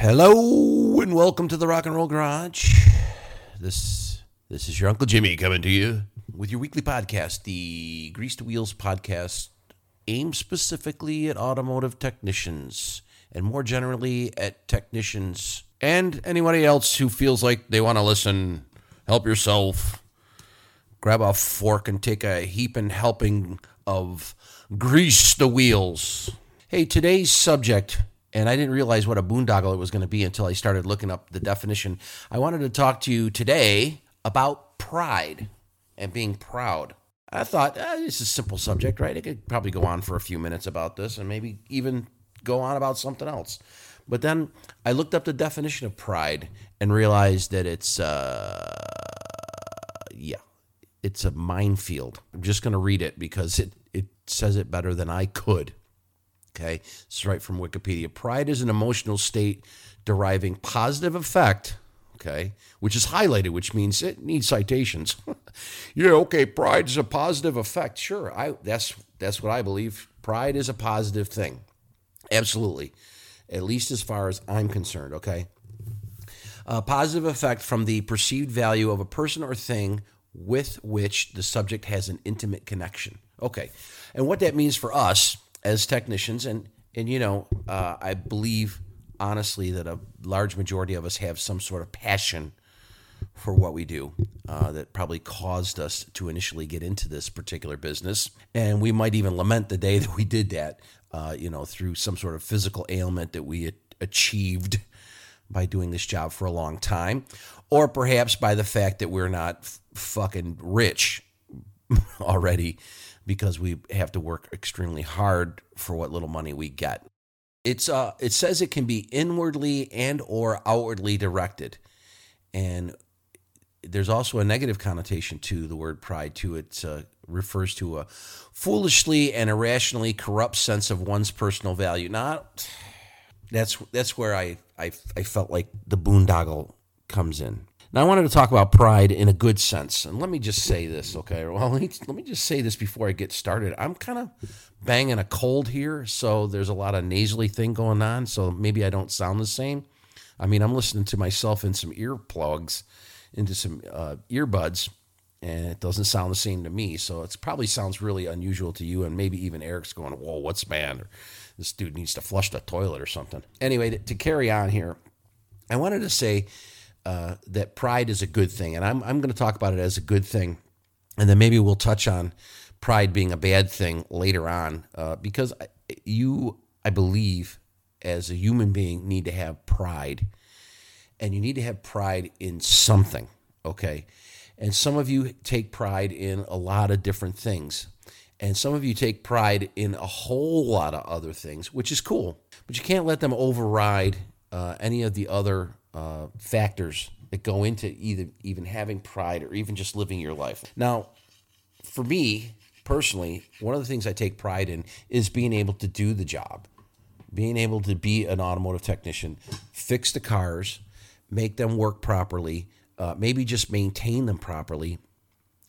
Hello and welcome to the Rock and Roll Garage. This this is your Uncle Jimmy coming to you with your weekly podcast, the Grease Wheels podcast, aimed specifically at automotive technicians and more generally at technicians and anybody else who feels like they want to listen. Help yourself. Grab a fork and take a heaping helping of grease the wheels. Hey, today's subject and I didn't realize what a boondoggle it was going to be until I started looking up the definition. I wanted to talk to you today about pride and being proud. I thought eh, this is a simple subject, right? I could probably go on for a few minutes about this and maybe even go on about something else. But then I looked up the definition of pride and realized that it's, uh, yeah, it's a minefield. I'm just going to read it because it, it says it better than I could. Okay, this is right from Wikipedia. Pride is an emotional state deriving positive effect. Okay, which is highlighted, which means it needs citations. yeah, okay, pride is a positive effect. Sure, I that's that's what I believe. Pride is a positive thing. Absolutely, at least as far as I'm concerned. Okay, a positive effect from the perceived value of a person or thing with which the subject has an intimate connection. Okay, and what that means for us as technicians, and and you know, uh, I believe honestly that a large majority of us have some sort of passion for what we do uh, that probably caused us to initially get into this particular business, and we might even lament the day that we did that. Uh, you know, through some sort of physical ailment that we achieved by doing this job for a long time, or perhaps by the fact that we're not f- fucking rich already because we have to work extremely hard for what little money we get. It's uh it says it can be inwardly and or outwardly directed. And there's also a negative connotation to the word pride too. It uh, refers to a foolishly and irrationally corrupt sense of one's personal value. Not that's that's where I I, I felt like the boondoggle comes in. Now, I wanted to talk about pride in a good sense. And let me just say this, okay? Well, let me, let me just say this before I get started. I'm kind of banging a cold here, so there's a lot of nasally thing going on, so maybe I don't sound the same. I mean, I'm listening to myself in some earplugs, into some uh, earbuds, and it doesn't sound the same to me. So it probably sounds really unusual to you, and maybe even Eric's going, "Whoa, what's man?" Or this dude needs to flush the toilet or something. Anyway, to, to carry on here, I wanted to say uh, that pride is a good thing, and I'm I'm going to talk about it as a good thing, and then maybe we'll touch on pride being a bad thing later on, uh, because you, I believe, as a human being, need to have pride, and you need to have pride in something, okay. And some of you take pride in a lot of different things. And some of you take pride in a whole lot of other things, which is cool. But you can't let them override uh, any of the other uh, factors that go into either even having pride or even just living your life. Now, for me personally, one of the things I take pride in is being able to do the job, being able to be an automotive technician, fix the cars, make them work properly, uh, maybe just maintain them properly,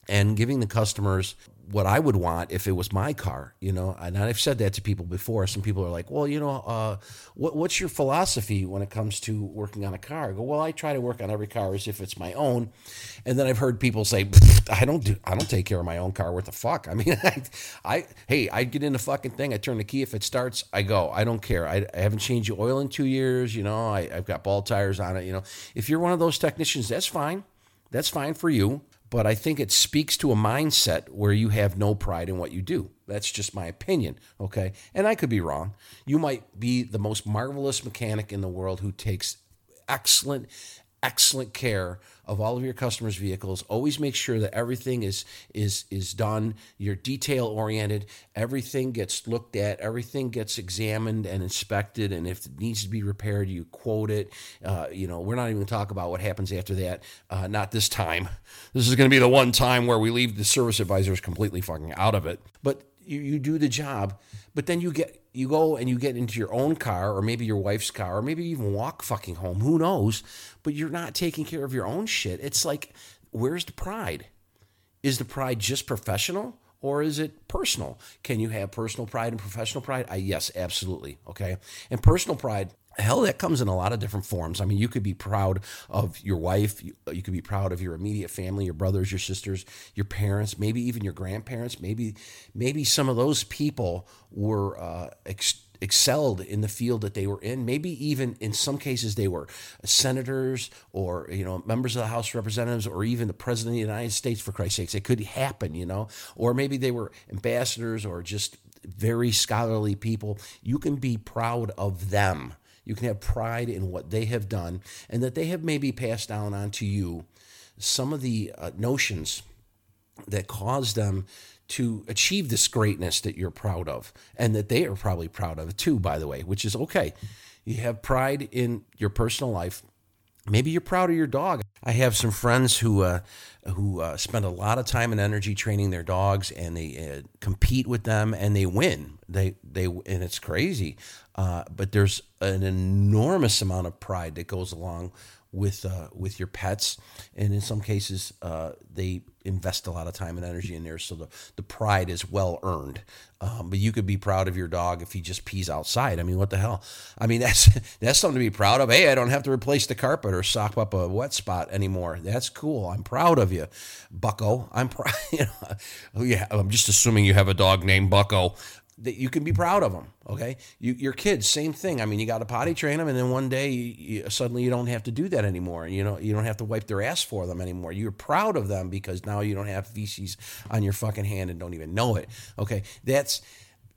and giving the customers what I would want if it was my car, you know. And I've said that to people before. Some people are like, "Well, you know, uh, what, what's your philosophy when it comes to working on a car?" I go, "Well, I try to work on every car as if it's my own." And then I've heard people say, "I don't do, I don't take care of my own car. What the fuck? I mean, I, I hey, I get in the fucking thing. I turn the key. If it starts, I go. I don't care. I, I haven't changed the oil in two years. You know, I, I've got ball tires on it. You know, if you're one of those technicians, that's fine. That's fine for you but I think it speaks to a mindset where you have no pride in what you do. That's just my opinion, okay? And I could be wrong. You might be the most marvelous mechanic in the world who takes excellent excellent care of all of your customers' vehicles. Always make sure that everything is is is done. You're detail oriented. Everything gets looked at. Everything gets examined and inspected. And if it needs to be repaired, you quote it. Uh, you know, we're not even going to talk about what happens after that. Uh, not this time. This is going to be the one time where we leave the service advisors completely fucking out of it. But you, you do the job, but then you get you go and you get into your own car or maybe your wife's car or maybe even walk fucking home who knows? But you're not taking care of your own shit. It's like where's the pride? Is the pride just professional or is it personal? Can you have personal pride and professional pride? I, yes absolutely okay? And personal pride hell that comes in a lot of different forms. I mean you could be proud of your wife you, you, could be proud of your immediate family your brothers your sisters your parents maybe even your grandparents. Maybe maybe some of those people were uh, ex- excelled in the field that they were in. Maybe even in some cases they were senators or you know members of the house of representatives or even the president of the united states for christ's sakes. It could happen you know. Or maybe they were ambassadors or just very scholarly people. You can be proud of them you can have pride in what they have done and that they have maybe passed down onto you some of the uh, notions that caused them to achieve this greatness that you're proud of and that they are probably proud of too, by the way, which is okay. You have pride in your personal life. Maybe you're proud of your dog. I have some friends who uh, who uh, spend a lot of time and energy training their dogs, and they uh, compete with them, and they win. They they and it's crazy. Uh, but there's an enormous amount of pride that goes along with uh, with your pets, and in some cases, uh, they invest a lot of time and energy in there, so the the pride is well earned. Um, but you could be proud of your dog if he just pees outside. I mean, what the hell? I mean, that's that's something to be proud of. Hey, I don't have to replace the carpet or sock up a wet spot anymore. That's cool. I'm proud of you, Bucko. I'm proud. You know, yeah, I'm just assuming you have a dog named Bucko that you can be proud of them. Okay, you, your kids, same thing. I mean, you got to potty train them, and then one day you, you, suddenly you don't have to do that anymore. You know, you don't have to wipe their ass for them anymore. You're proud of them because now you don't have feces on your fucking hand and don't even know it. Okay, that's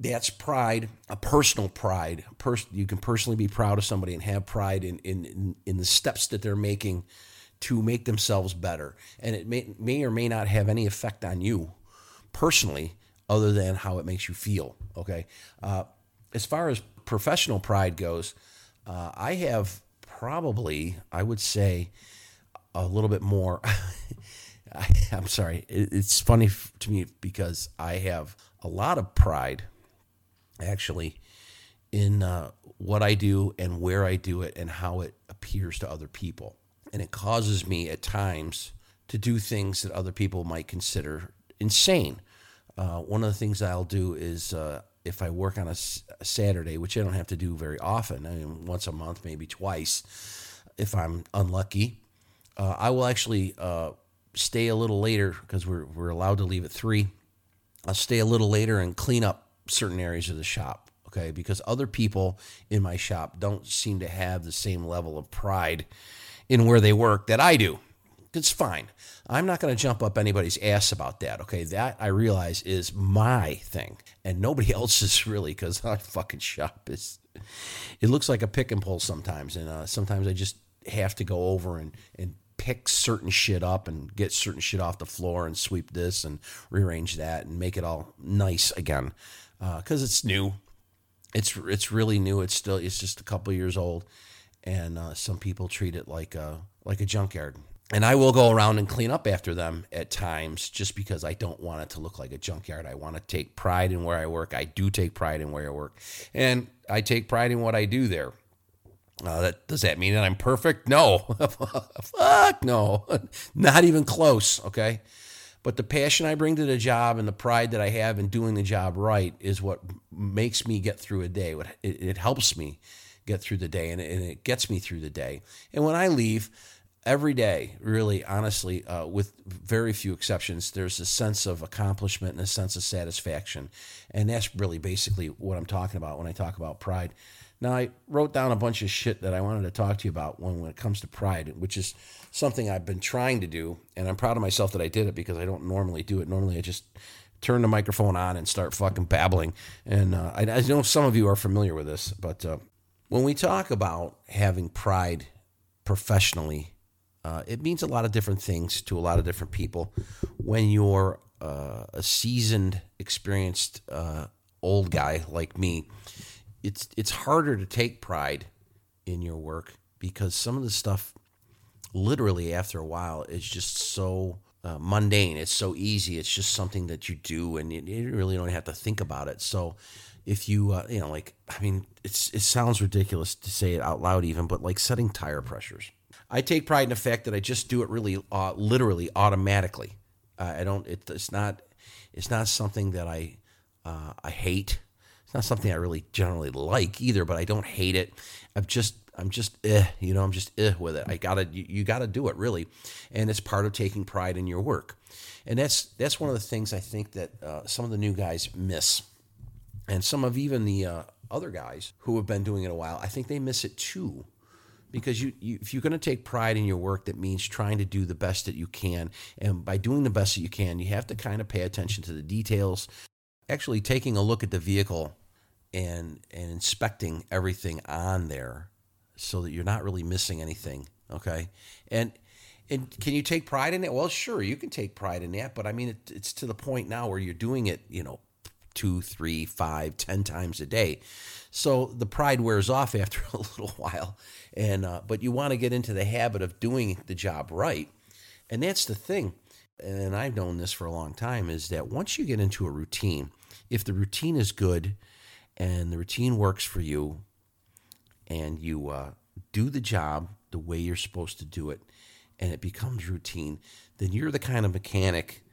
that's pride, a personal pride. Pers- you can personally be proud of somebody and have pride in in in the steps that they're making to make themselves better, and it may may or may not have any effect on you personally other than how it makes you feel. Okay. Uh, as far as professional pride goes, uh, I have probably, I would say, a little bit more. I, am sorry. It, it's funny to me because I have a lot of pride, actually, in uh, what I do and where I do it and how it appears to other people. And it causes me at times to do things that other people might consider insane. Uh, one of the things I'll do is uh, if I work on a, a, Saturday, which I don't have to do very often, I mean, once a month, maybe twice, if I'm unlucky, uh, I will actually uh, stay a little later because we're, we're allowed to leave at three. I'll stay a little later and clean up certain areas of the shop, okay? Because other people in my shop don't seem to have the same level of pride in where they work that I do. It's fine. I'm not going to jump up anybody's ass about that. Okay, that I realize is my thing, and nobody else's really, because our fucking shop is. It looks like a pick and pull sometimes, and uh, sometimes I just have to go over and and pick certain shit up and get certain shit off the floor and sweep this and rearrange that and make it all nice again because uh, it's new. It's it's really new. It's still it's just a couple years old, and uh, some people treat it like a like a junkyard and I will go around and clean up after them at times just because I don't want it to look like a junkyard. I want to take pride in where I work. I do take pride in where I work. And I take pride in what I do there. Uh, that does that mean that I'm perfect? No. Fuck no. Not even close, okay? But the passion I bring to the job and the pride that I have in doing the job right is what makes me get through a day. It, it helps me get through the day and it, and it gets me through the day. And when I leave, every day, really, honestly, uh, with very few exceptions, there's a sense of accomplishment and a sense of satisfaction. And that's really basically what I'm talking about when I talk about pride. Now, I wrote down a bunch of shit that I wanted to talk to you about when, when it comes to pride, which is something I've been trying to do. And I'm proud of myself that I did it because I don't normally do it. Normally, I just turn the microphone on and start fucking babbling. And uh, I, I, know some of you are familiar with this, but uh, when we talk about having pride professionally uh, it means a lot of different things to a lot of different people. When you're uh, a seasoned, experienced uh, old guy like me, it's it's harder to take pride in your work because some of the stuff, literally after a while, is just so uh, mundane. It's so easy. It's just something that you do, and you, you really don't have to think about it. So if you uh, you know like i mean it's it sounds ridiculous to say it out loud even but like setting tire pressures I take pride in the fact that I just do it really, uh, literally, automatically. Uh, I don't. It, it's not. It's not something that I. Uh, I hate. It's not something I really generally like either, but I don't hate it. I'm just I'm just eh, you know, I'm just eh with it. I gotta you, you gotta do it really, and it's part of taking pride in your work, and that's that's one of the things I think that uh, some of the new guys miss, and some of even the uh, other guys who have been doing it a while. I think they miss it too, because you, you if you're going to take pride in your work, that means trying to do the best that you can, and by doing the best that you can, you have to kind of pay attention to the details. Actually, taking a look at the vehicle and and inspecting everything on there so that you're not really missing anything. Okay, and and can you take pride in it? Well, sure, you can take pride in that, but I mean, it, it's to the point now where you're doing it, you know, two, three, five, ten times a day. So the pride wears off after a little while, and uh, but you want to get into the habit of doing the job right, and that's the thing. And I've known this for a long time is that once you get into a routine, if the routine is good and the routine works for you, and you uh, do the job the way you're supposed to do it, and it becomes routine, then you're the kind of mechanic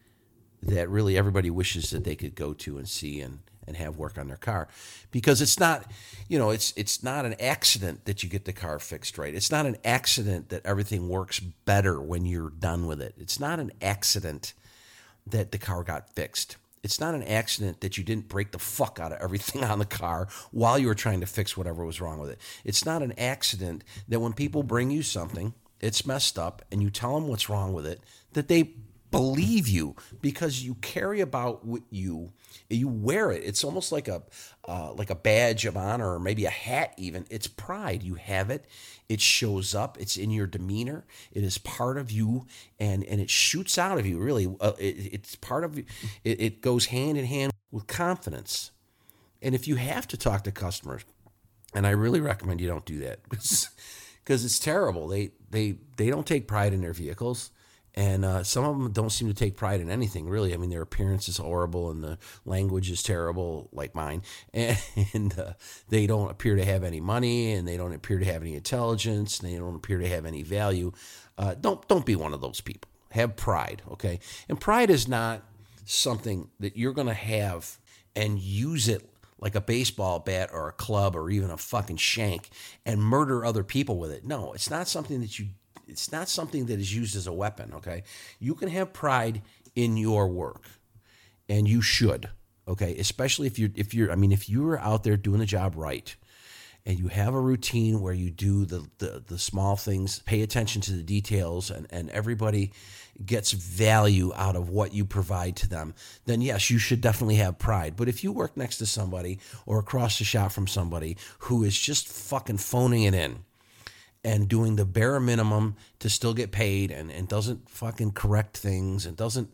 that really everybody wishes that they could go to and see and, and have work on their car. Because it's not you know it's it's not an accident that you get the car fixed right. It's not an accident that everything works better when you're done with it. It's not an accident that the car got fixed. It's not an accident that you didn't break the fuck out of everything on the car while you were trying to fix whatever was wrong with it. It's not an accident that when people bring you something, it's messed up, and you tell them what's wrong with it, that they believe you because you carry about with you you wear it. It's almost like a uh, like a badge of honor or maybe a hat even. It's pride. You have it. It shows up. It's in your demeanor. It is part of you and and it shoots out of you really. Uh, it, it's part of it, it goes hand in hand with confidence. And if you have to talk to customers and i really recommend you don't do that because it's terrible. They they they don't take pride in their vehicles and uh, some of them don't seem to take pride in anything really. I mean their appearance is horrible and the language is terrible like mine. And, and uh, they don't appear to have any money and they don't appear to have any intelligence. And they don't appear to have any value. Uh, don't don't be one of those people. Have pride okay? And pride is not something that you're going to have and use it like a baseball bat or a club or even a fucking shank and murder other people with it. No, it's not something that you it's not something that is used as a weapon, okay? You can have pride in your work and you should, okay? Especially if you're if you're I mean if you're out there doing the job right and you have a routine where you do the the, the small things, pay attention to the details and and everybody gets value out of what you provide to them, then yes, you should definitely have pride. But if you work next to somebody or across the shop from somebody who is just fucking phoning it in, and doing the bare minimum to still get paid and, and doesn't fucking correct things and doesn't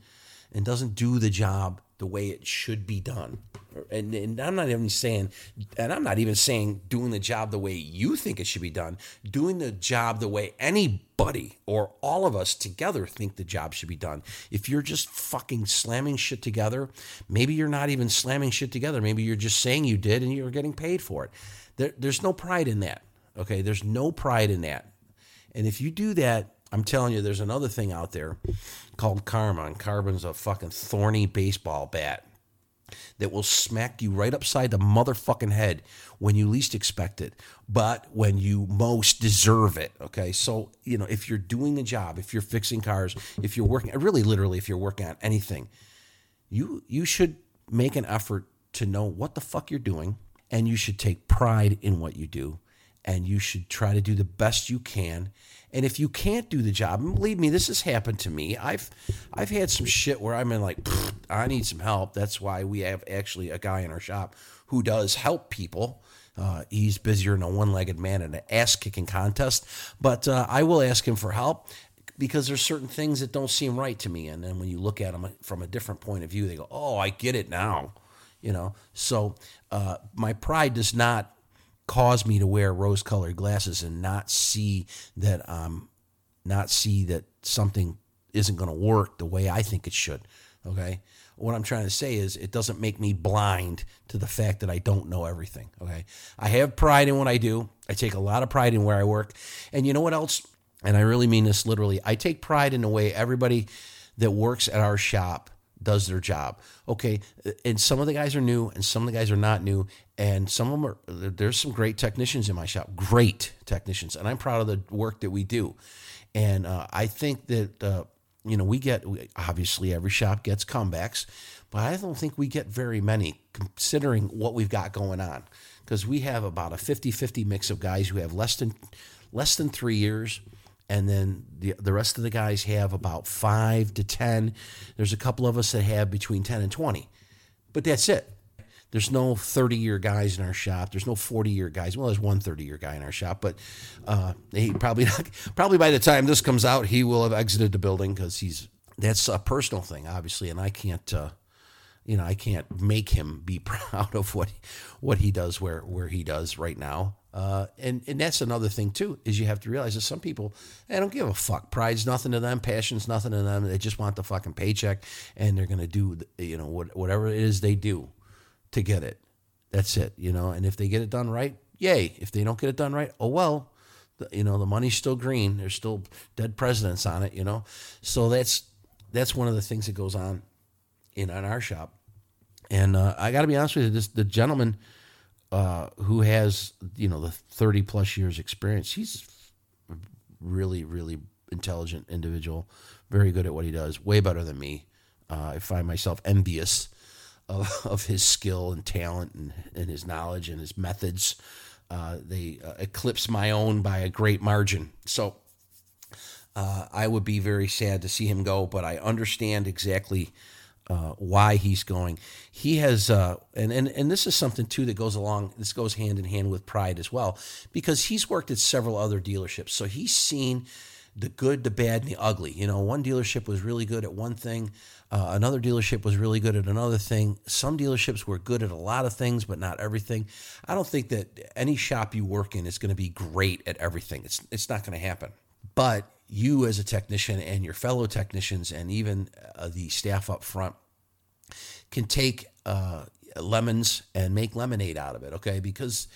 and doesn't do the job the way it should be done. And, and I'm not even saying, and I'm not even saying doing the job the way you think it should be done, doing the job the way anybody or all of us together think the job should be done. If you're just fucking slamming shit together, maybe you're not even slamming shit together. Maybe you're just saying you did and you're getting paid for it. There, there's no pride in that. Okay, there's no pride in that. And if you do that, I'm telling you, there's another thing out there called karma, and karma's a fucking thorny baseball bat that will smack you right upside the motherfucking head when you least expect it, but when you most deserve it. Okay. So, you know, if you're doing a job, if you're fixing cars, if you're working, really literally, if you're working on anything, you you should make an effort to know what the fuck you're doing and you should take pride in what you do and you should try to do the best you can. And if you can't do the job, and believe me, this has happened to me. I've I've had some shit where I'm in like, I need some help. That's why we have actually a guy in our shop who does help people. Uh, he's busier than a one-legged man in an ass-kicking contest, but uh, I will ask him for help because there's certain things that don't seem right to me. And then when you look at them from a different point of view, they go, "Oh, I get it now." You know. So uh, my pride does not cause me to wear rose colored glasses and not see that um not see that something isn't going to work the way I think it should. Okay. What I'm trying to say is it doesn't make me blind to the fact that I don't know everything. Okay. I have pride in what I do. I take a lot of pride in where I work. And you know what else? And I really mean this literally. I take pride in the way everybody that works at our shop does their job. Okay. And some of the guys are new and some of the guys are not new and some of them are there's some great technicians in my shop great technicians and i'm proud of the work that we do and uh, i think that uh, you know we get obviously every shop gets comebacks but i don't think we get very many considering what we've got going on because we have about a 50-50 mix of guys who have less than less than three years and then the, the rest of the guys have about five to ten there's a couple of us that have between 10 and 20 but that's it there's no 30 year guys in our shop. There's no 40 year guys. Well, there's one 30 year guy in our shop, but uh, he probably probably by the time this comes out, he will have exited the building because he's that's a personal thing, obviously, and I can't. Uh, you know, I can't make him be proud of what what he does where where he does right now. Uh, and and that's another thing too is you have to realize that some people they don't give a fuck. Pride's nothing to them. Passion's nothing to them. They just want the fucking paycheck, and they're gonna do you know what, whatever it is they do to get it. That's it, you know. And if they get it done right, yay. If they don't get it done right, oh well. The, you know, the money's still green. There's still dead presidents on it, you know. So that's that's one of the things that goes on in, in our shop. And uh, I got to be honest with you, this the gentleman uh, who has you know the 30 plus years experience, he's really really intelligent individual, very good at what he does, way better than me. Uh, I find myself envious of, of his skill and talent and, and his knowledge and his methods. Uh, they uh, eclipse my own by a great margin. So uh, I would be very sad to see him go, but I understand exactly uh, why he's going. He has, uh, and, and, and this is something too that goes along, this goes hand in hand with pride as well, because he's worked at several other dealerships. So he's seen the good, the bad, and the ugly. You know, one dealership was really good at one thing, uh, another dealership was really good at another thing. Some dealerships were good at a lot of things, but not everything. I don't think that any shop you work in is going to be great at everything. It's it's not going to happen. But you as a technician and your fellow technicians and even uh, the staff up front can take uh, lemons and make lemonade out of it. Okay, because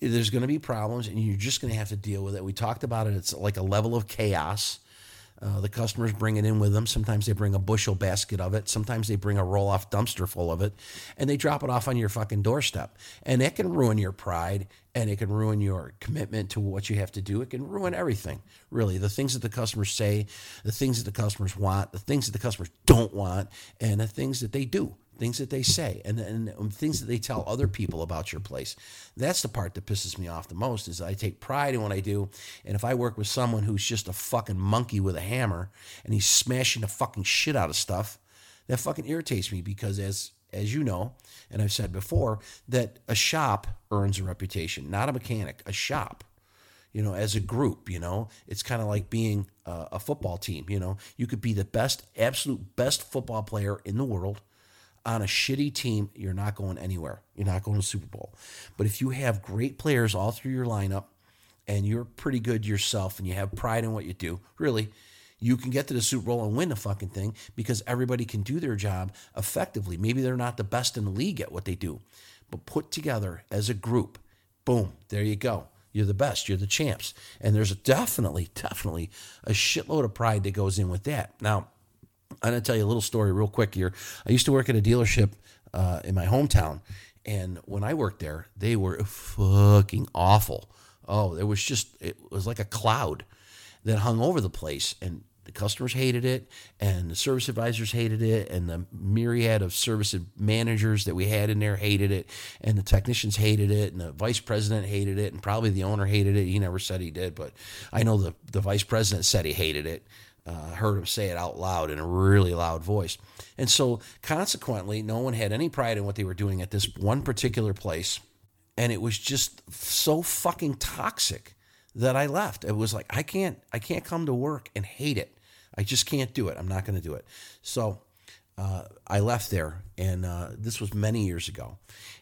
there's going to be problems and you're just going to have to deal with it. We talked about it. It's like a level of chaos. Uh, the customers bring it in with them. Sometimes they bring a bushel basket of it. Sometimes they bring a roll off dumpster full of it and they drop it off on your fucking doorstep. And it can ruin your pride and it can ruin your commitment to what you have to do. It can ruin everything, really. The things that the customers say, the things that the customers want, the things that the customers don't want, and the things that they do things that they say and, and um, things that they tell other people about your place. That's the part that pisses me off the most is i take pride in what i do. And if i work with someone who's just a fucking monkey with a hammer and he's smashing the fucking shit out of stuff that fucking irritates me because as as you know and i've said before that a shop earns a reputation not a mechanic a shop you know, as a group, you know, it's kind of like being a, a football team, you know, you could be the best, absolute best football player in the world on a shitty team, you're not going anywhere. You're not going to Super Bowl. But if you have great players all through your lineup and you're pretty good yourself and you have pride in what you do, really, you can get to the Super Bowl and win the fucking thing because everybody can do their job effectively. Maybe they're not the best in the league at what they do, but put together as a group, boom, there you go. You're the best. You're the champs. And there's definitely, definitely a shitload of pride that goes in with that. Now, I'm going to tell you a little story real quick here. I used to work at a dealership uh, in my hometown, and when I worked there, they were fucking awful. Oh, there was just it was like a cloud that hung over the place, and the customers hated it, and the service advisors hated it, and the myriad of service managers that we had in there hated it, and the technicians hated it, and the vice president hated it, and probably the owner hated it. He never said he did, but I know the the vice president said he hated it uh, heard him say it out loud in a really loud voice. And so, consequently, no one had any pride in what they were doing at this one particular place. And it was just so fucking toxic that I left. It was like I can't, I can't come to work and hate it. I just can't do it. I'm not going to do it. So uh, I left there, and uh, this was many years ago.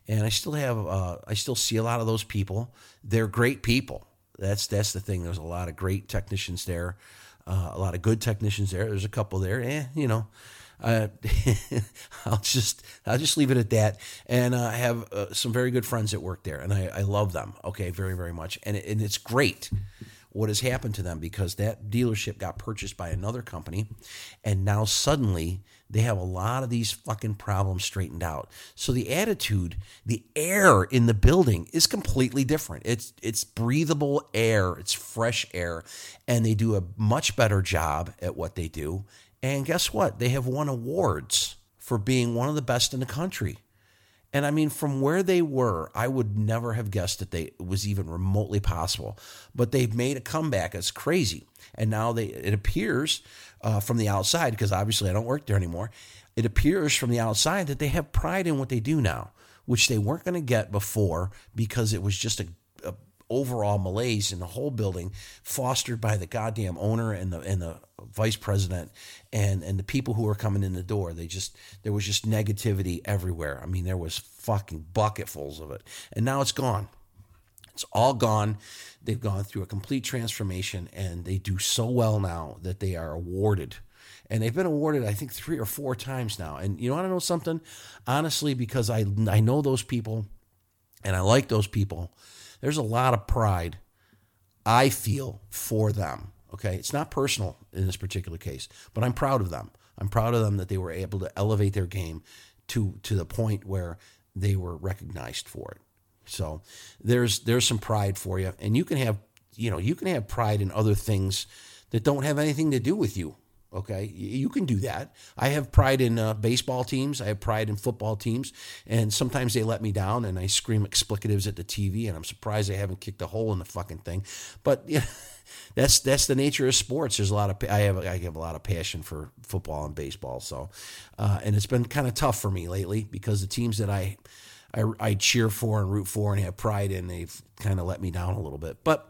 And I still have, uh, I still see a lot of those people. They're great people. That's that's the thing. There's a lot of great technicians there. Uh, a lot of good technicians there. There's a couple there. Eh, you know, uh, I'll just I'll just leave it at that. And uh, I have uh, some very good friends that work there, and I, I love them. Okay, very very much, and and it's great what has happened to them because that dealership got purchased by another company and now suddenly they have a lot of these fucking problems straightened out. So the attitude, the air in the building is completely different. It's it's breathable air, it's fresh air, and they do a much better job at what they do. And guess what? They have won awards for being one of the best in the country. And I mean, from where they were, I would never have guessed that they it was even remotely possible. But they've made a comeback. It's crazy. And now they it appears uh, from the outside, because obviously I don't work there anymore. It appears from the outside that they have pride in what they do now, which they weren't going to get before because it was just a, a overall malaise in the whole building, fostered by the goddamn owner and the and the vice president and and the people who were coming in the door. They just there was just negativity everywhere. I mean, there was fucking bucketfuls of it, and now it's gone. It's all gone. They've gone through a complete transformation, and they do so well now that they are awarded. And they've been awarded, I think, three or four times now. And you want to know something? Honestly, because I I know those people, and I like those people. There's a lot of pride I feel for them Okay. It's not personal in this particular case, but I'm proud of them. I'm proud of them that they were able to elevate their game to to the point where they were recognized for it. So there's there's some pride for you, and you can have you know you can have pride in other things that don't have anything to do with you. Okay, you can do that. I have pride in uh, baseball teams. I have pride in football teams, and sometimes they let me down, and I scream explicatives at the TV, and I'm surprised they haven't kicked a hole in the fucking thing. But yeah. that's that's the nature of sports. There's a lot of I have I have a lot of passion for football and baseball. So, uh, and it's been kind of tough for me lately because the teams that I, I I cheer for and root for and have pride in, they've kind of let me down a little bit. But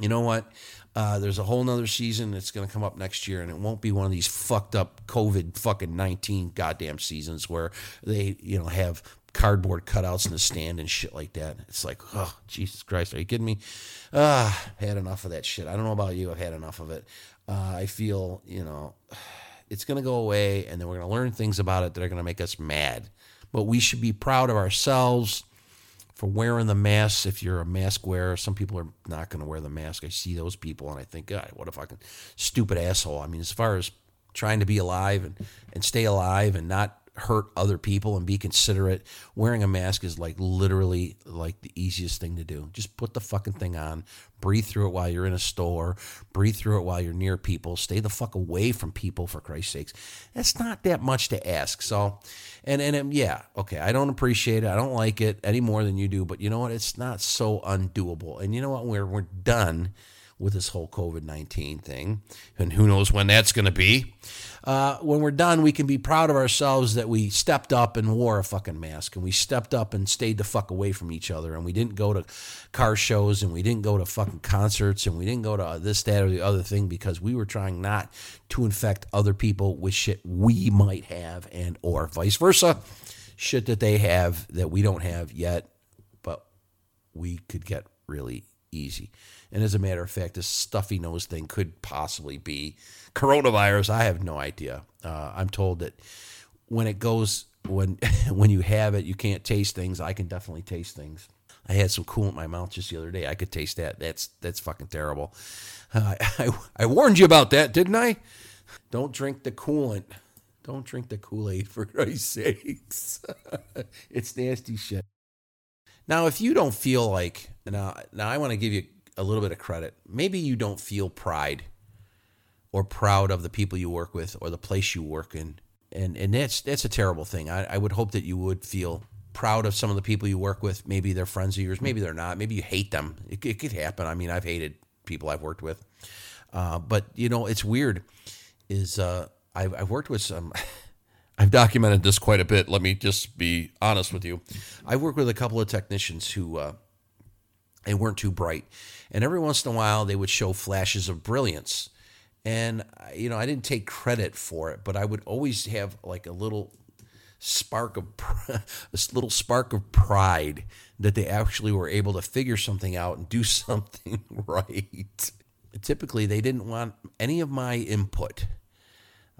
you know what? Uh, there's a whole nother season that's going to come up next year, and it won't be one of these fucked up COVID fucking 19 goddamn seasons where they, you know, have cardboard cutouts in the stand and shit like that. It's like, oh, Jesus Christ, are you kidding me? Ah, had enough of that shit. I don't know about you, I've had enough of it. Uh, I feel, you know, it's going to go away and then we're going to learn things about it that are going to make us mad. But we should be proud of ourselves for wearing the mask. If you're a mask wearer, some people are not going to wear the mask. I see those people and I think, God, what a fucking stupid asshole. I mean, as far as trying to be alive and, and stay alive and not hurt other people and be considerate. Wearing a mask is like literally like the easiest thing to do. Just put the fucking thing on, breathe through it while you're in a store, breathe through it while you're near people, stay the fuck away from people for Christ's sakes. That's not that much to ask. So, and and yeah, okay, I don't appreciate it. I don't like it any more than you do, but you know what? It's not so undoable. And you know what? We're we're done with this whole COVID 19 thing. And who knows when that's going to be. Uh, when we're done, we can be proud of ourselves that we stepped up and wore a fucking mask and we stepped up and stayed the fuck away from each other and we didn't go to car shows and we didn't go to fucking concerts and we didn't go to this, that, or the other thing because we were trying not to infect other people with shit we might have and or vice versa. Shit that they have that we don't have yet, but we could get really easy. And as a matter of fact, this stuffy nose thing could possibly be coronavirus. I have no idea. Uh, I'm told that when it goes, when when you have it, you can't taste things. I can definitely taste things. I had some coolant in my mouth just the other day. I could taste that. That's that's fucking terrible. Uh, I, I warned you about that, didn't I? Don't drink the coolant. Don't drink the Kool Aid for Christ's sakes. it's nasty shit. Now, if you don't feel like now, now I want to give you a little bit of credit. Maybe you don't feel pride or proud of the people you work with or the place you work in, and and that's that's a terrible thing. I, I would hope that you would feel proud of some of the people you work with. Maybe they're friends of yours. Maybe they're not. Maybe you hate them. It, it could happen. I mean, I've hated people I've worked with, uh, but you know, it's weird. Is uh, I've, I've worked with some. I've documented this quite a bit. Let me just be honest with you. I worked with a couple of technicians who uh, they weren't too bright, and every once in a while they would show flashes of brilliance. And you know, I didn't take credit for it, but I would always have like a little spark of this little spark of pride that they actually were able to figure something out and do something right. Typically, they didn't want any of my input,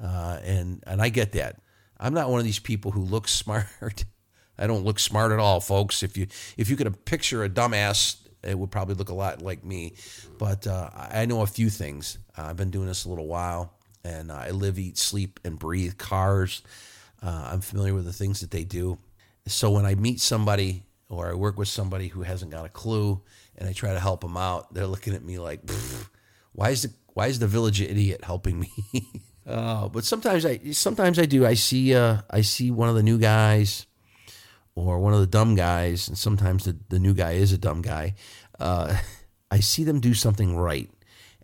uh, and and I get that. I'm not one of these people who looks smart. I don't look smart at all, folks. If you if you could picture a dumbass it would probably look a lot like me. But uh, I know a few things. Uh, I've been doing this a little while, and I live, eat, sleep, and breathe cars. Uh, I'm familiar with the things that they do. So when I meet somebody or I work with somebody who hasn't got a clue, and I try to help them out, they're looking at me like, "Why is the why is the village idiot helping me?" uh, but sometimes I sometimes I do. I see uh, I see one of the new guys or one of the dumb guys, and sometimes the, the new guy is a dumb guy. Uh, I see them do something right,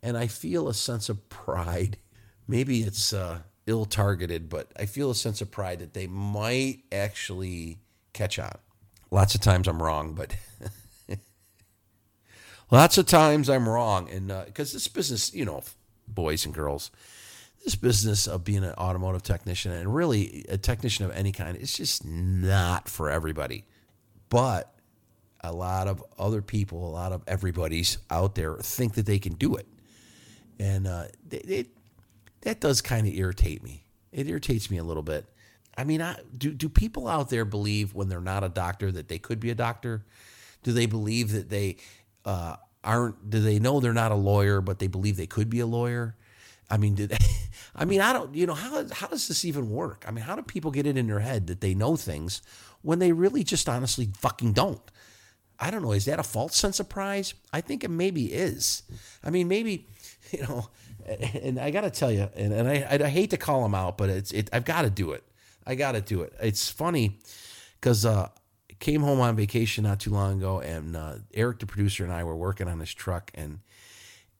and I feel a sense of pride. Maybe it's uh, ill targeted, but I feel a sense of pride that they might actually catch on. Lots of times I'm wrong, but lots of times I'm wrong. And because uh, this business, you know, boys and girls, this business of being an automotive technician and really a technician of any kind, it's just not for everybody. But a lot of other people, a lot of everybody's out there think that they can do it. And uh, it, it, that does kind of irritate me. It irritates me a little bit. I mean, I, do do people out there believe when they're not a doctor that they could be a doctor? Do they believe that they uh, aren't? Do they know they're not a lawyer, but they believe they could be a lawyer? I mean, did they, I mean, I don't. You know, how how does this even work? I mean, how do people get it in their head that they know things when they really just honestly fucking don't? I don't know. Is that a false sense of pride? I think it maybe is. I mean, maybe you know. And I got to tell you, and, and I, I hate to call him out, but it's it. I've got to do it I got to do it. It's funny because uh, came home on vacation not too long ago, and uh, Eric, the producer, and I were working on his truck, and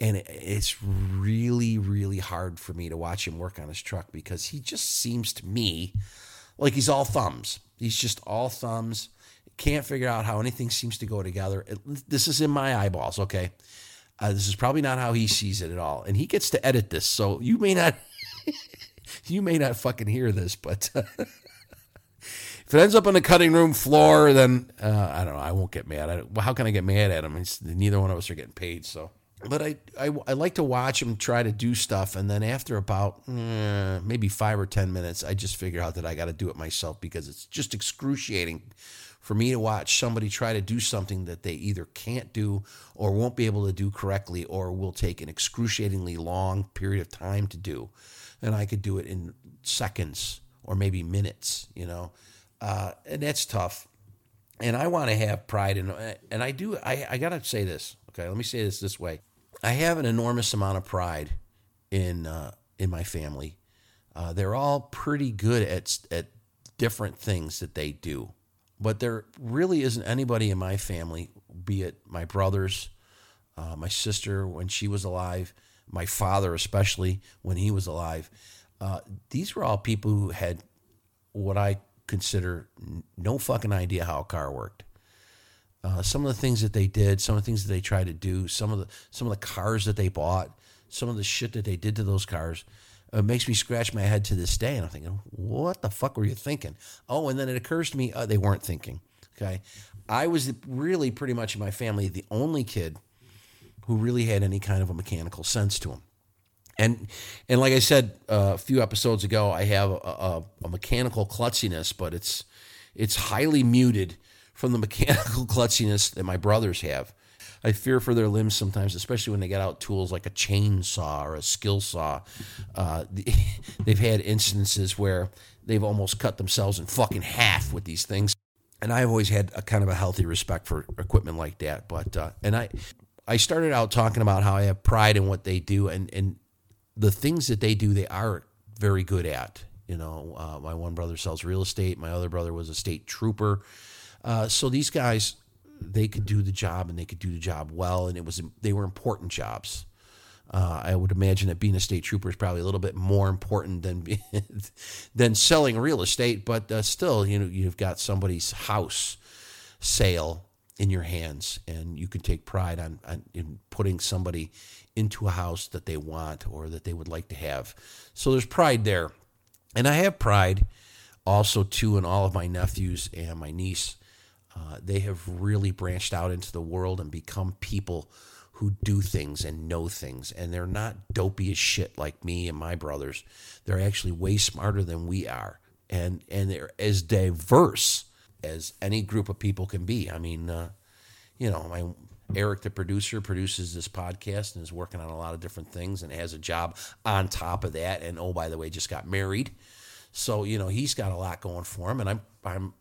and it's really, really hard for me to watch him work on his truck because he just seems to me like he's all thumbs. He's just all thumbs. Can't figure out how anything seems to go together. It, this is in my eyeballs, okay? Uh, this is probably not how he sees it at all, and he gets to edit this, so you may not. you may not fucking hear this, but if it ends up on the cutting room floor, then uh, I don't know. I won't get mad. how can I get mad at him? It's, neither one of us are getting paid, so. But I, I, I like to watch him try to do stuff, and then after about eh, maybe five or ten minutes, I just figure out that I got to do it myself because it's just excruciating for me to watch somebody try to do something that they either can't do or won't be able to do correctly or will take an excruciatingly long period of time to do and I could do it in seconds or maybe minutes, you know, uh, and that's tough. And I want to have pride in, and I do. I, I gotta say this. Okay, let me say this this way. I have an enormous amount of pride in uh, in my family. Uh, they're all pretty good at at different things that they do, but there really isn't anybody in my family, be it my brothers, uh, my sister when she was alive, my father, especially when he was alive, uh, these were all people who had what I consider no fucking idea how a car worked. Uh, some of the things that they did, some of the things that they tried to do, some of the some of the cars that they bought, some of the shit that they did to those cars, it makes me scratch my head to this day. And I'm thinking, what the fuck were you thinking? Oh, and then it occurs to me, uh, they weren't thinking. Okay, I was really pretty much in my family the only kid who really had any kind of a mechanical sense to him. And and like I said uh, a few episodes ago, I have a, a, a, mechanical klutziness, but it's it's highly muted from the mechanical klutziness that my brothers have. I fear for their limbs sometimes, especially when they get out tools like a chainsaw or a skill saw. Uh, they've had instances where they've almost cut themselves in fucking half with these things. And I've always had a kind of a healthy respect for equipment like that. But uh, and I I started out talking about how I have pride in what they do, and and the things that they do, they are very good at. You know, uh, my one brother sells real estate. My other brother was a state trooper. Uh, so these guys, they could do the job, and they could do the job well, and it was they were important jobs. Uh, I would imagine that being a state trooper is probably a little bit more important than than selling real estate, but uh, still, you know, you've got somebody's house sale in your hands, and you can take pride on, on in putting somebody into a house that they want or that they would like to have. So there's pride there, and I have pride also too in all of my nephews and my niece. Uh, they have really branched out into the world and become people who do things and know things, and they're not dopey as shit like me and my brothers. They're actually way smarter than we are, and and they're as diverse as any group of people can be. I mean, uh, you know, my Eric, the producer, produces this podcast and is working on a lot of different things and has a job on top of that. And oh, by the way, just got married. So, you know, he's got a lot going for him. And I'm, I'm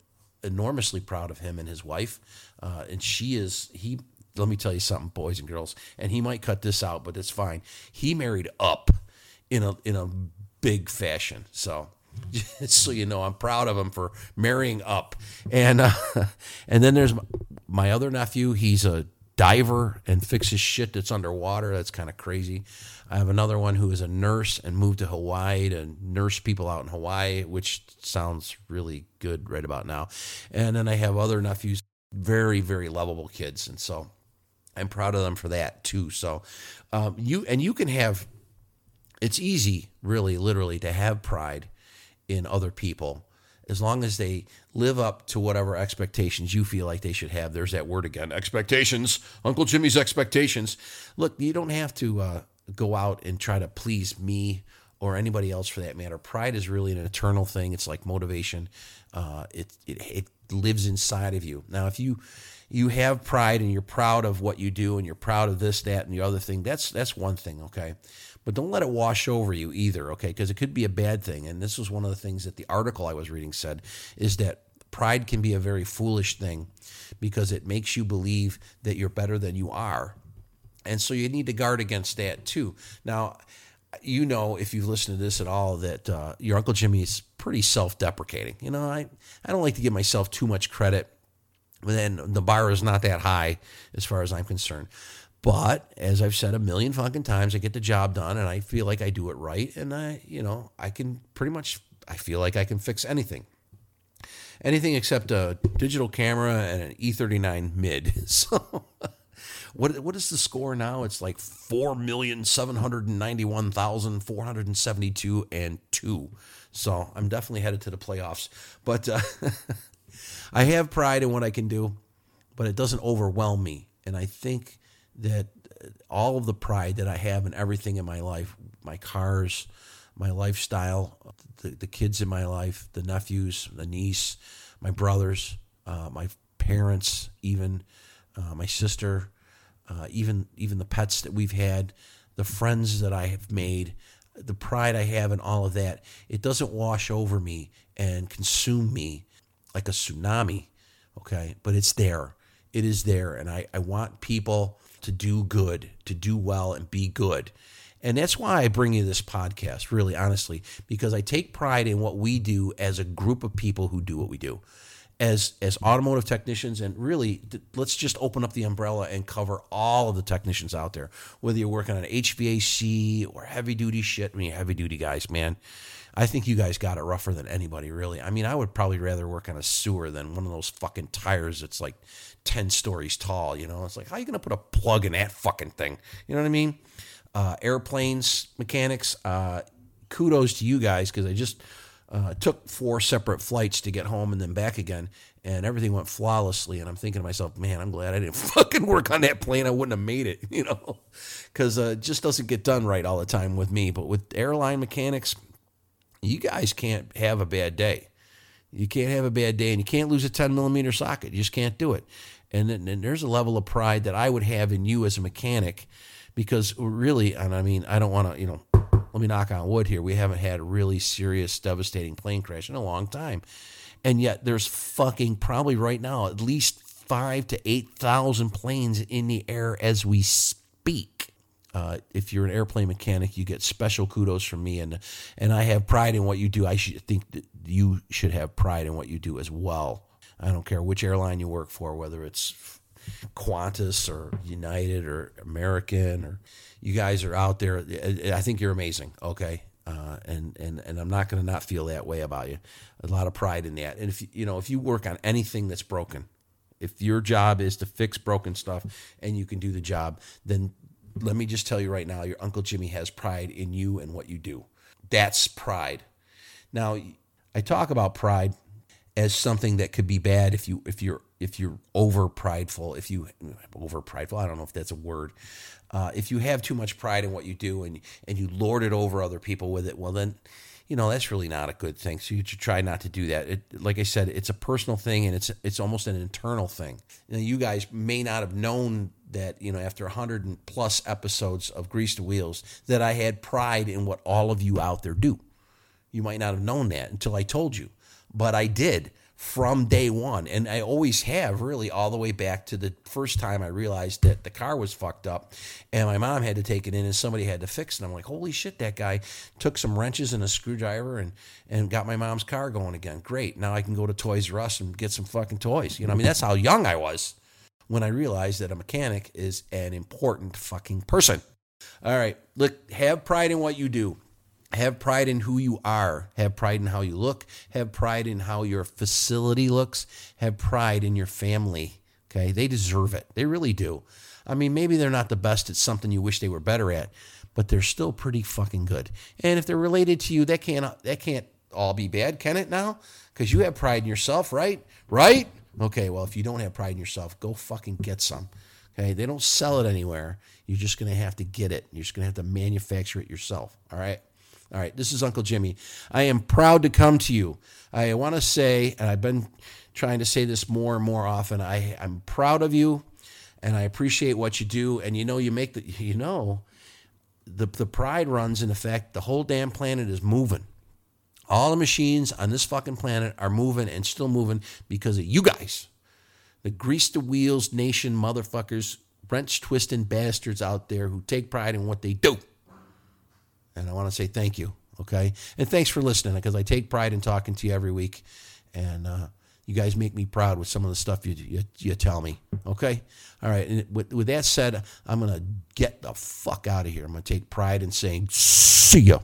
enormously proud of him and his wife. Uh, and she is, he, let me tell you something, boys and girls, and he might cut this out, but it's fine. He married up in a, in a big fashion. So, just so you know, I'm proud of him for marrying up. And uh, and then there's my other nephew. He's a diver and fixes shit that's underwater. That's kind of crazy. I have another one who is a nurse and moved to Hawaii to nurse people out in Hawaii, which sounds really good right about now. And then I have other nephews, very very lovable kids, and so I'm proud of them for that too. So um, you and you can have. It's easy, really, literally, to have pride in other people as long as they live up to whatever expectations you feel like they should have. There's that word again expectations. Uncle Jimmy's expectations. Look, you don't have to uh, go out and try to please me or anybody else for that matter. Pride is really an eternal thing. It's like motivation. Uh, it, it it lives inside of you. Now, if you you have pride and you're proud of what you do and you're proud of this, that, and the other thing, that's that's one thing, okay. But don't let it wash over you either, okay? Because it could be a bad thing. And this was one of the things that the article I was reading said is that pride can be a very foolish thing because it makes you believe that you're better than you are. And so you need to guard against that too. Now, you know, if you've listened to this at all, that uh, your Uncle Jimmy is pretty self deprecating. You know, I, I don't like to give myself too much credit, but then the bar is not that high as far as I'm concerned. But as I've said a million fucking times, I get the job done and I feel like I do it right. And I, you know, I can pretty much, I feel like I can fix anything. Anything except a digital camera and an E39 mid. So what what is the score now? It's like four million seven hundred and ninety one thousand four hundred and seventy two and two. So I'm definitely headed to the playoffs. But uh, I have pride in what I can do, but it doesn't overwhelm me. And I think that all of the pride that I have in everything in my life, my cars, my lifestyle, the, the kids in my life, the nephews, the niece, my brothers, uh, my parents, even uh, my sister, uh, even even the pets that we've had, the friends that I have made, the pride I have in all of that, it doesn't wash over me and consume me like a tsunami. Okay, but it's there. It is there, and I, I want people to do good, to do well, and be good. And that's why I bring you this podcast, really honestly, because I take pride in what we do as a group of people who do what we do. As, as automotive technicians, and really, let's just open up the umbrella and cover all of the technicians out there. Whether you're working on HVAC or heavy duty shit, I mean, heavy duty guys, man. I think you guys got it rougher than anybody, really. I mean, I would probably rather work on a sewer than one of those fucking tires that's like 10 stories tall. You know, it's like, how are you going to put a plug in that fucking thing? You know what I mean? Uh, airplanes, mechanics, uh, kudos to you guys because I just uh, took four separate flights to get home and then back again, and everything went flawlessly. And I'm thinking to myself, man, I'm glad I didn't fucking work on that plane. I wouldn't have made it, you know, because uh, it just doesn't get done right all the time with me. But with airline mechanics, you guys can't have a bad day. You can't have a bad day, and you can't lose a 10 millimeter socket. You just can't do it. And, and there's a level of pride that I would have in you as a mechanic because really, and I mean, I don't want to, you know, let me knock on wood here. We haven't had a really serious, devastating plane crash in a long time. And yet there's fucking probably right now at least five to 8,000 planes in the air as we speak. Uh, if you're an airplane mechanic, you get special kudos from me, and and I have pride in what you do. I should think that you should have pride in what you do as well. I don't care which airline you work for, whether it's Qantas or United or American or you guys are out there. I think you're amazing. Okay. Uh, and, and, and I'm not going to not feel that way about you. A lot of pride in that. And if you, know, if you work on anything that's broken, if your job is to fix broken stuff and you can do the job, then let me just tell you right now, your Uncle Jimmy has pride in you and what you do. That's pride. Now, I talk about pride as something that could be bad if you if you're if you're over prideful if you over prideful I don't know if that's a word uh, if you have too much pride in what you do and and you lord it over other people with it well then you know that's really not a good thing. So you should try not to do that. It, like I said, it's a personal thing and it's it's almost an internal thing. You, you guys may not have known that you know after hundred and plus episodes of Grease the Wheels that I had pride in what all of you out there do. You might not have known that until I told you, but I did from day one. And I always have, really, all the way back to the first time I realized that the car was fucked up and my mom had to take it in and somebody had to fix it. I'm like, holy shit, that guy took some wrenches and a screwdriver and, and got my mom's car going again. Great. Now I can go to Toys R Us and get some fucking toys. You know, I mean, that's how young I was when I realized that a mechanic is an important fucking person. All right, look, have pride in what you do. Have pride in who you are. Have pride in how you look. Have pride in how your facility looks. Have pride in your family. Okay. They deserve it. They really do. I mean, maybe they're not the best at something you wish they were better at, but they're still pretty fucking good. And if they're related to you, that can't that can't all be bad, can it now? Because you have pride in yourself, right? Right? Okay, well, if you don't have pride in yourself, go fucking get some. Okay, they don't sell it anywhere. You're just gonna have to get it. You're just gonna have to manufacture it yourself. All right. All right, this is Uncle Jimmy. I am proud to come to you. I want to say, and I've been trying to say this more and more often, I, I'm proud of you and I appreciate what you do. And you know, you make the, you know, the, the pride runs in effect. The whole damn planet is moving. All the machines on this fucking planet are moving and still moving because of you guys. The grease the wheels nation motherfuckers, wrench twisting bastards out there who take pride in what they do. And I want to say thank you. Okay. And thanks for listening because I take pride in talking to you every week. And uh, you guys make me proud with some of the stuff you, you, you tell me. Okay. All right. And with, with that said, I'm going to get the fuck out of here. I'm going to take pride in saying, see ya.